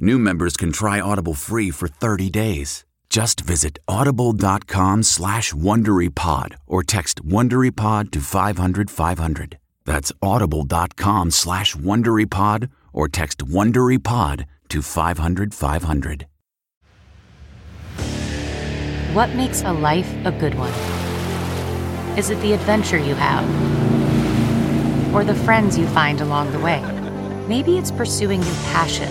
new members can try Audible free for 30 days. Just visit audible.com slash WonderyPod or text WonderyPod to 500 500. That's audible.com slash WonderyPod or text WonderyPod to 500 500. What makes a life a good one? Is it the adventure you have? Or the friends you find along the way? Maybe it's pursuing your passion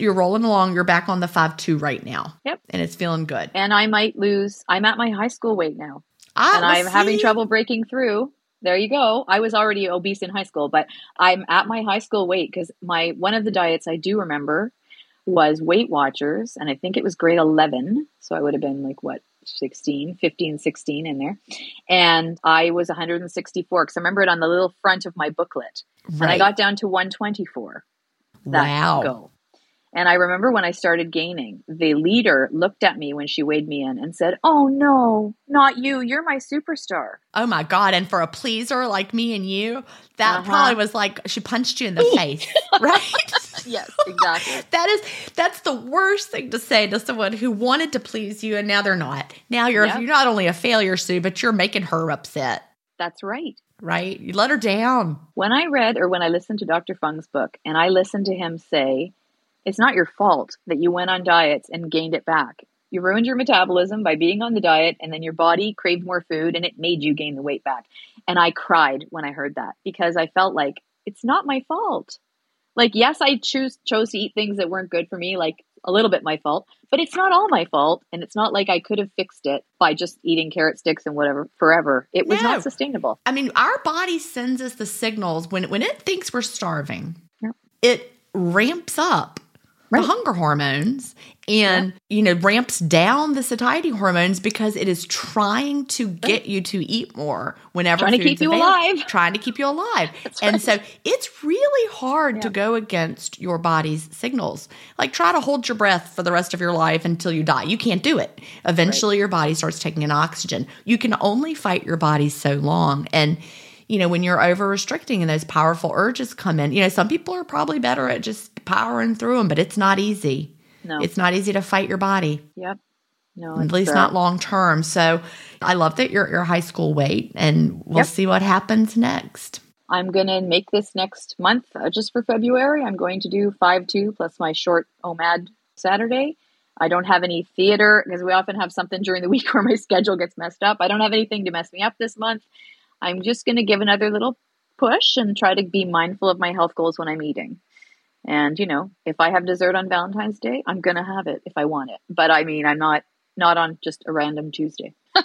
you're rolling along. You're back on the five two right now. Yep. and it's feeling good. And I might lose. I'm at my high school weight now. Ah, and I'm having trouble breaking through. There you go. I was already obese in high school, but I'm at my high school weight because my one of the diets I do remember was Weight Watchers, and I think it was grade 11. So I would have been like what 16, 15, 16 in there, and I was 164 because I remember it on the little front of my booklet, and I got down to 124 that wow. go. And I remember when I started gaining, the leader looked at me when she weighed me in and said, "Oh no, not you! You're my superstar." Oh my god! And for a pleaser like me and you, that Uh-huh. probably was like she punched you in the face, right? Yes, exactly. that is that's the worst thing to say to someone who wanted to please you and now they're not. Now you're Yep. you're not only a failure, Sue, but you're making her upset, That's right. right? You let her down. When I read or when I listened to Dr. Fung's book and I listened to him say, "It's not your fault that you went on diets and gained it back. You ruined your metabolism by being on the diet and then your body craved more food and it made you gain the weight back." And I cried when I heard that because I felt like it's not my fault. Like yes, I choose chose to eat things that weren't good for me, like a little bit my fault, but it's not all my fault and it's not like I could have fixed it by just eating carrot sticks and whatever forever. It was No. not sustainable. I mean, our body sends us the signals when when it thinks we're starving. It ramps up Right. the hunger hormones and you know ramps down the satiety hormones because it is trying to get you to eat more whenever Trying to keep you alive. trying to keep you alive. That's and right. so it's really hard to go against your body's signals. Like try to hold your breath for the rest of your life until you die. You can't do it. Eventually your body starts taking in oxygen. You can only fight your body so long. And you know when you're over restricting and those powerful urges come in you know some people are probably better at just powering through them but it's not easy No. it's not easy to fight your body Yep. No, at least uh, not long term so i love that you're at your high school weight and we'll Yep. see what happens next I'm going to make this next month uh, just for February. I'm going to do 5 2 plus my short OMAD Saturday. I don't have any theater because we often have something during the week where my schedule gets messed up. I don't have anything to mess me up this month. I'm just going to give another little push and try to be mindful of my health goals when I'm eating. And you know, if I have dessert on Valentine's Day, I'm going to have it if I want it. But I mean, I'm not not on just a random Tuesday.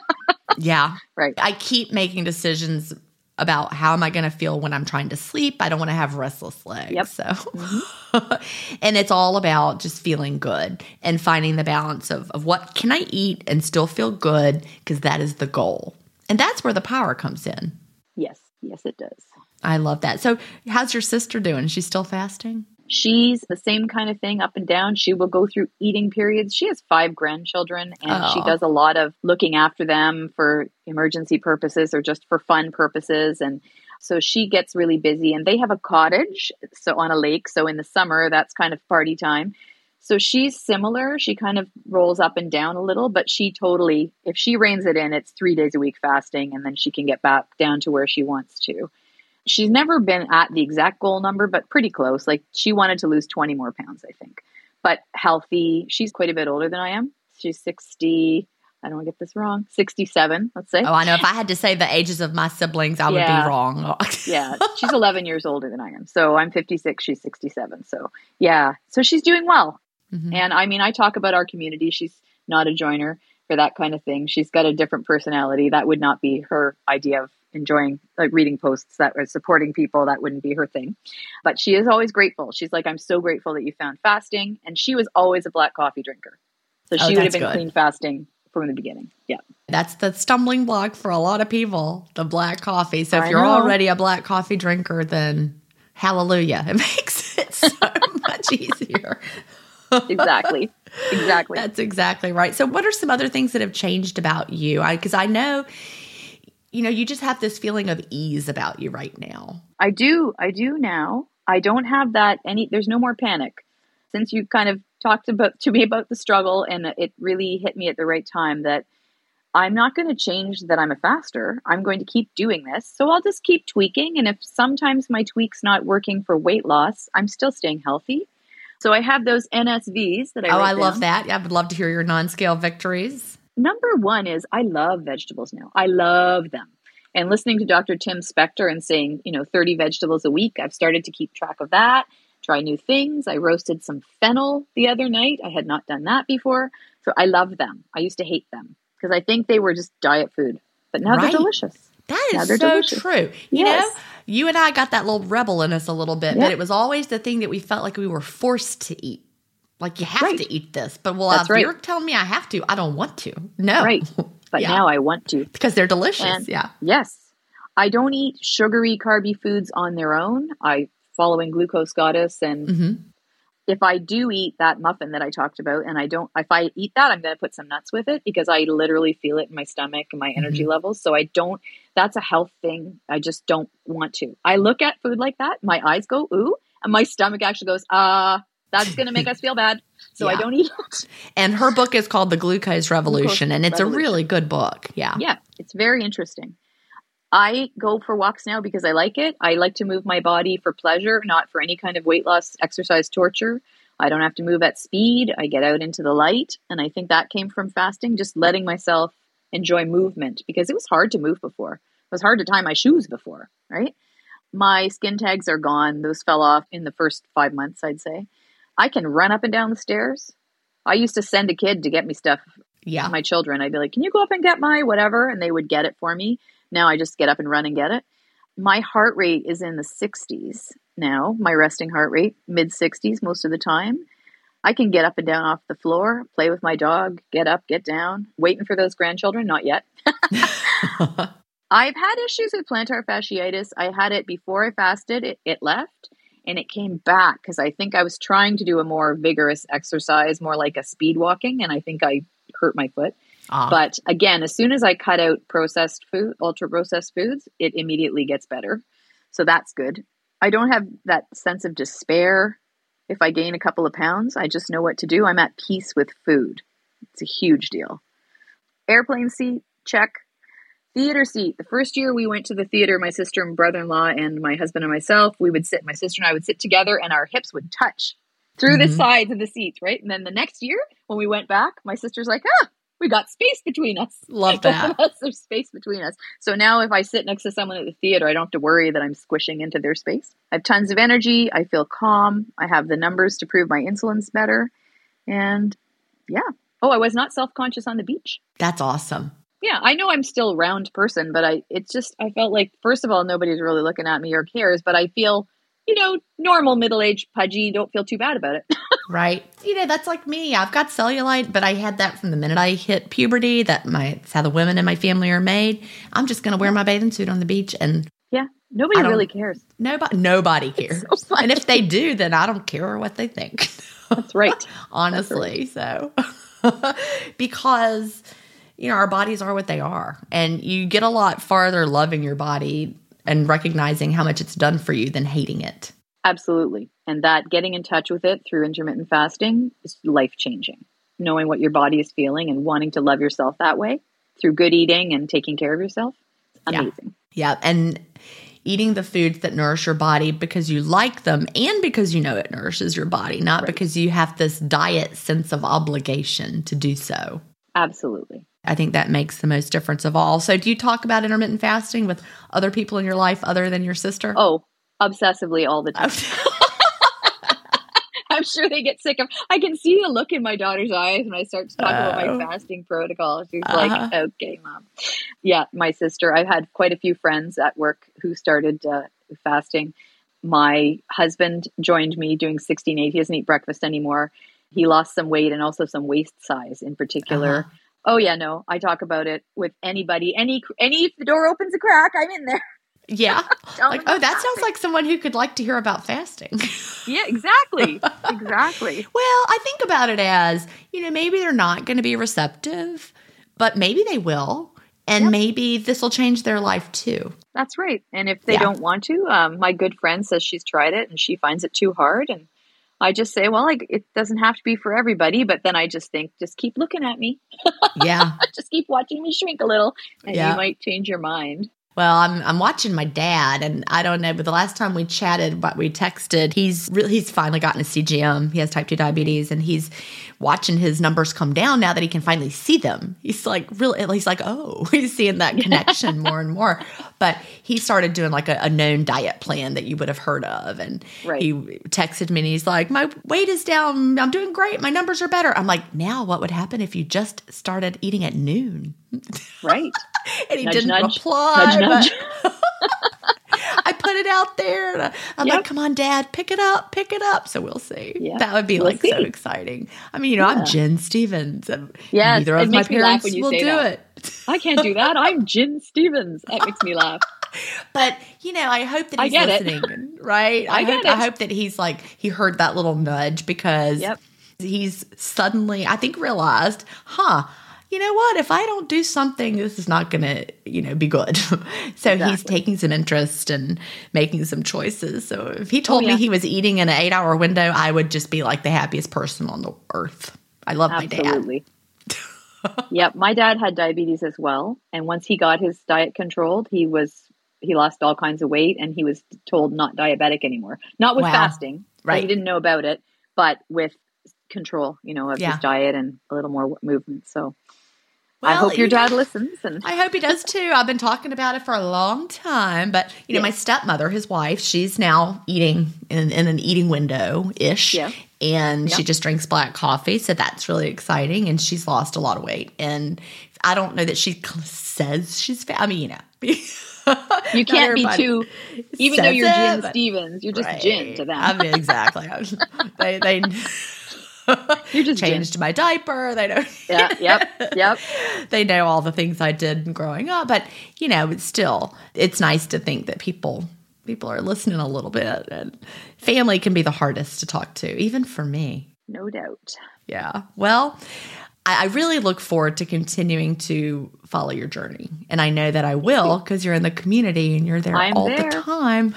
yeah. Right. I keep making decisions about how am I going to feel when I'm trying to sleep. I don't want to have restless legs. Yep. So, mm-hmm. and it's all about just feeling good and finding the balance of, of what can I eat and still feel good because that is the goal. And that's where the power comes in. Yes. Yes, it does. I love that. So, how's your sister doing? She's still fasting? She's the same kind of thing up and down. She will go through eating periods. She has five grandchildren and oh. she does a lot of looking after them for emergency purposes or just for fun purposes. And so she gets really busy and they have a cottage so on a lake. So in the summer, that's kind of party time. So she's similar. She kind of rolls up and down a little, but she totally, if she reins it in, it's three days a week fasting and then she can get back down to where she wants to she's never been at the exact goal number, but pretty close. Like she wanted to lose 20 more pounds, I think. But healthy. She's quite a bit older than I am. She's 60. I don't want to get this wrong. 67, let's say. Oh, I know. If I had to say the ages of my siblings, I yeah. would be wrong. yeah. She's 11 years older than I am. So I'm 56. She's 67. So yeah. So she's doing well. Mm-hmm. And I mean, I talk about our community. She's not a joiner for that kind of thing. She's got a different personality. That would not be her idea of enjoying like reading posts that were supporting people that wouldn't be her thing but she is always grateful she's like i'm so grateful that you found fasting and she was always a black coffee drinker so she oh, would have been good. clean fasting from the beginning yeah that's the stumbling block for a lot of people the black coffee so if I you're know. already a black coffee drinker then hallelujah it makes it so much easier exactly exactly that's exactly right so what are some other things that have changed about you because I, I know you know, you just have this feeling of ease about you right now. I do. I do now. I don't have that any there's no more panic. Since you kind of talked about to me about the struggle and it really hit me at the right time that I'm not going to change that I'm a faster. I'm going to keep doing this. So I'll just keep tweaking and if sometimes my tweak's not working for weight loss, I'm still staying healthy. So I have those NSVs that I Oh, I down. love that. I would love to hear your non-scale victories number one is I love vegetables now. I love them. And listening to Dr. Tim Spector and saying, you know, 30 vegetables a week, I've started to keep track of that, try new things. I roasted some fennel the other night. I had not done that before. So I love them. I used to hate them because I think they were just diet food, but now right. they're delicious. That is so delicious. true. You yes. know, you and I got that little rebel in us a little bit, yep. but it was always the thing that we felt like we were forced to eat. Like you have right. to eat this, but well, if right. you're telling me I have to, I don't want to. No, right. But yeah. now I want to because they're delicious. And yeah. Yes, I don't eat sugary, carby foods on their own. I following glucose goddess, and mm-hmm. if I do eat that muffin that I talked about, and I don't, if I eat that, I'm going to put some nuts with it because I literally feel it in my stomach and my energy mm-hmm. levels. So I don't. That's a health thing. I just don't want to. I look at food like that, my eyes go ooh, and my stomach actually goes ah. Uh, that's going to make us feel bad. So yeah. I don't eat it. And her book is called The Glucose Revolution, and it's Revolution. a really good book. Yeah. Yeah, it's very interesting. I go for walks now because I like it. I like to move my body for pleasure, not for any kind of weight loss exercise torture. I don't have to move at speed. I get out into the light. And I think that came from fasting, just letting myself enjoy movement because it was hard to move before. It was hard to tie my shoes before, right? My skin tags are gone. Those fell off in the first five months, I'd say. I can run up and down the stairs. I used to send a kid to get me stuff. Yeah. My children, I'd be like, "Can you go up and get my whatever?" And they would get it for me. Now I just get up and run and get it. My heart rate is in the 60s now. My resting heart rate mid 60s most of the time. I can get up and down off the floor, play with my dog, get up, get down. Waiting for those grandchildren? Not yet. I've had issues with plantar fasciitis. I had it before I fasted. It, it left and it came back because I think I was trying to do a more vigorous exercise, more like a speed walking, and I think I hurt my foot. Ah. But again, as soon as I cut out processed food, ultra processed foods, it immediately gets better. So that's good. I don't have that sense of despair if I gain a couple of pounds. I just know what to do. I'm at peace with food. It's a huge deal. Airplane seat, check. theater seat. The first year we went to the theater, my sister and brother in law, and my husband and myself, we would sit, my sister and I would sit together, and our hips would touch through Mhm. the sides of the seats, right? And then the next year, when we went back, my sister's like, ah, we got space between us. Love that. us, There's space between us. So now if I sit next to someone at the theater, I don't have to worry that I'm squishing into their space. I have tons of energy. I feel calm. I have the numbers to prove my insulin's better. And yeah. Oh, I was not self conscious on the beach. That's awesome. Yeah, I know I'm still round person, but I it's just I felt like first of all nobody's really looking at me or cares, but I feel you know normal middle aged pudgy. Don't feel too bad about it. Right. You know, that's like me. I've got cellulite, but I had that from the minute I hit puberty. That my it's how the women in my family are made. I'm just gonna wear my bathing suit on the beach and yeah, nobody really cares. nobody nobody cares. so and if they do, then I don't care what they think. That's right. honestly. So, because, you know, our bodies are what they are. And you get a lot farther loving your body and recognizing how much it's done for you than hating it. Absolutely. And that getting in touch with it through intermittent fasting is life changing. Knowing what your body is feeling and wanting to love yourself that way through good eating and taking care of yourself. Yeah. Amazing. Yeah. And eating the foods that nourish your body because you like them and because you know it nourishes your body, not Right. because you have this diet sense of obligation to do so. Absolutely. I think that makes the most difference of all. So, do you talk about intermittent fasting with other people in your life other than your sister? Oh, obsessively all the time. I'm sure they get sick of. I can see the look in my daughter's eyes when I start to talk about Oh. my fasting protocol. She's Uh-huh. like, "Okay, mom." Yeah, my sister. I've had quite a few friends at work who started uh, fasting. My husband joined me doing 16-8. He doesn't eat breakfast anymore. He lost some weight and also some waist size in particular. Uh-huh. Oh yeah, no, I talk about it with anybody. Any any if the door opens a crack, I'm in there. Yeah. Like, oh, that sounds like someone who could like to hear about fasting. Yeah, exactly, exactly. well, I think about it as, you know, maybe they're not going to be receptive, but maybe they will. And Yep. maybe this will change their life too. That's right. And if they Yeah. don't want to, um, my good friend says she's tried it and she finds it too hard. And I just say, well, like it doesn't have to be for everybody. But then I just think, just keep looking at me, Yeah. just keep watching me shrink a little, and Yeah. you might change your mind. Well, I'm I'm watching my dad, and I don't know, but the last time we chatted, but we texted, he's really he's finally gotten a CGM. He has type two diabetes, and he's watching his numbers come down now that he can finally see them. He's like really, he's like, oh, he's seeing that connection more and more. But he started doing like a, a known diet plan that you would have heard of, and Right. he texted me, and he's like, my weight is down, I'm doing great, my numbers are better. I'm like, now what would happen if you just started eating at noon? Right. And he Nudge, didn't nudge. reply. nudge, nudge. I put it out there. And I- I'm Yep. like, come on, Dad, pick it up, pick it up. So we'll see. Yeah, That would be we'll like so exciting. I mean, you know, Yeah. I'm Gin Stephens, and Yes, neither of my makes me laugh parents will do that. it. I can't do that. I'm Gin Stephens. That makes me laugh. But you know, I hope that I he's get it. listening, right? I hope, get I it. hope that he's like he heard that little nudge because Yep. he's suddenly, I think, realized, huh. You know what? If I don't do something, this is not going to, you know, be good. so he's taking some interest and making some choices. So if he told Oh, yeah. me he was eating in an eight-hour window, I would just be like the happiest person on the earth. I love my dad. Yep, my dad had diabetes as well, and once he got his diet controlled, he was he lost all kinds of weight, and he was told not diabetic anymore. Not with Wow. fasting, Right. He didn't know about it, but with control, you know, of Yeah. his diet and a little more movement. So I Well, hope your dad listens. And I hope he does too. I've been talking about it for a long time. But, you know, my stepmother, his wife, she's now eating in, in an eating window ish. Yeah. And she just drinks black coffee. So that's really exciting. And she's lost a lot of weight. And I don't know that she says she's fat. I mean, you know. you can't be too, even though you're Gin Stephens, you're just Right. Gin to them. I mean, exactly. they, they you're just changed my diaper. They don't. Yeah, yep, yep. they know all the things I did growing up, but you know, it's still it's nice to think that people people are listening a little bit and family can be the hardest to talk to, even for me. No doubt. Yeah. Well, I, I really look forward to continuing to follow your journey. And I know that I will because you're in the community and you're there I'm all there. the time.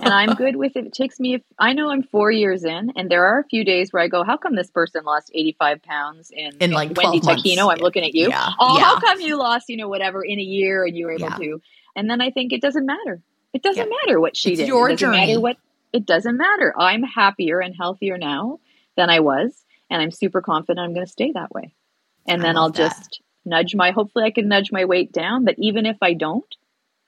And I'm good with it. It takes me, if, I know I'm four years in, and there are a few days where I go, how come this person lost 85 pounds in, In, like, Wendy 12. Taquino? I'm looking at you. Yeah, Oh, yeah. how come you lost, you know, whatever in a year and you were able Yeah. to? And then I think it doesn't matter. It doesn't matter what she It's did. your it doesn't journey. matter what, it doesn't matter. I'm happier and healthier now than I was. And I'm super confident I'm going to stay that way. And I then I'll that. just nudge my, hopefully I can nudge my weight down. But even if I don't,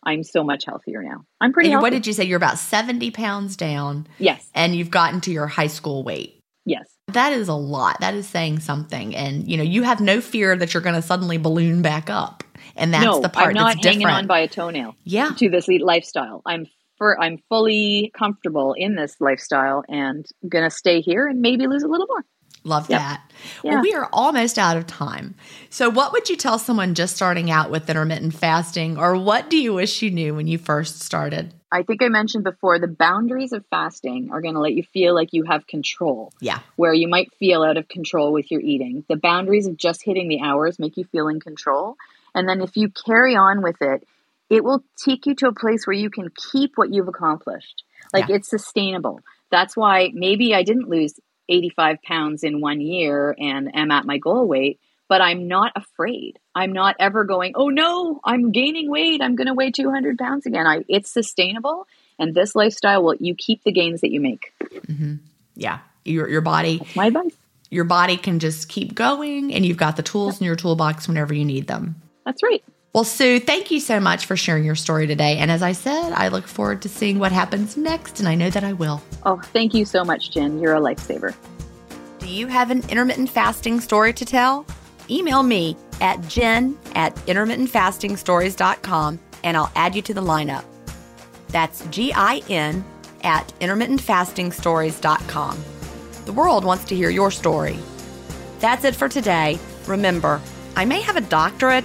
I'm so much healthier now. I'm pretty And healthy. what did you say? You're about 70 pounds down yes. and you've gotten to your high school weight. Yes. That is a lot. That is saying something. And, you know, you have no fear that you're going to suddenly balloon back up. And that's no, the part I'm not that's hanging different. on by a toenail yeah. to this le- lifestyle. I'm for I'm fully comfortable in this lifestyle and gonna stay here and maybe lose a little more. Love Yep. that. Yeah. Well, we are almost out of time. So, what would you tell someone just starting out with intermittent fasting, or what do you wish you knew when you first started? I think I mentioned before the boundaries of fasting are going to let you feel like you have control. Yeah. Where you might feel out of control with your eating. The boundaries of just hitting the hours make you feel in control. And then if you carry on with it, it will take you to a place where you can keep what you've accomplished. Like Yeah. it's sustainable. That's why maybe I didn't lose 85 pounds in one year and am at my goal weight, but I'm not afraid. I'm not ever going, oh no, I'm gaining weight. I'm going to weigh 200 pounds again. I, it's sustainable. And this lifestyle will, you keep the gains that you make. Mm-hmm. Yeah. Your, your body That's my advice. your body can just keep going and you've got the tools in your toolbox whenever you need them. That's right. Well, Sue, thank you so much for sharing your story today. And as I said, I look forward to seeing what happens next, and I know that I will. Oh, thank you so much, Gin. You're a lifesaver. Do you have an intermittent fasting story to tell? Email me at gin at intermittentfastingstories.com and I'll add you to the lineup. That's G I N at intermittentfastingstories.com. The world wants to hear your story. That's it for today. Remember, I may have a doctorate,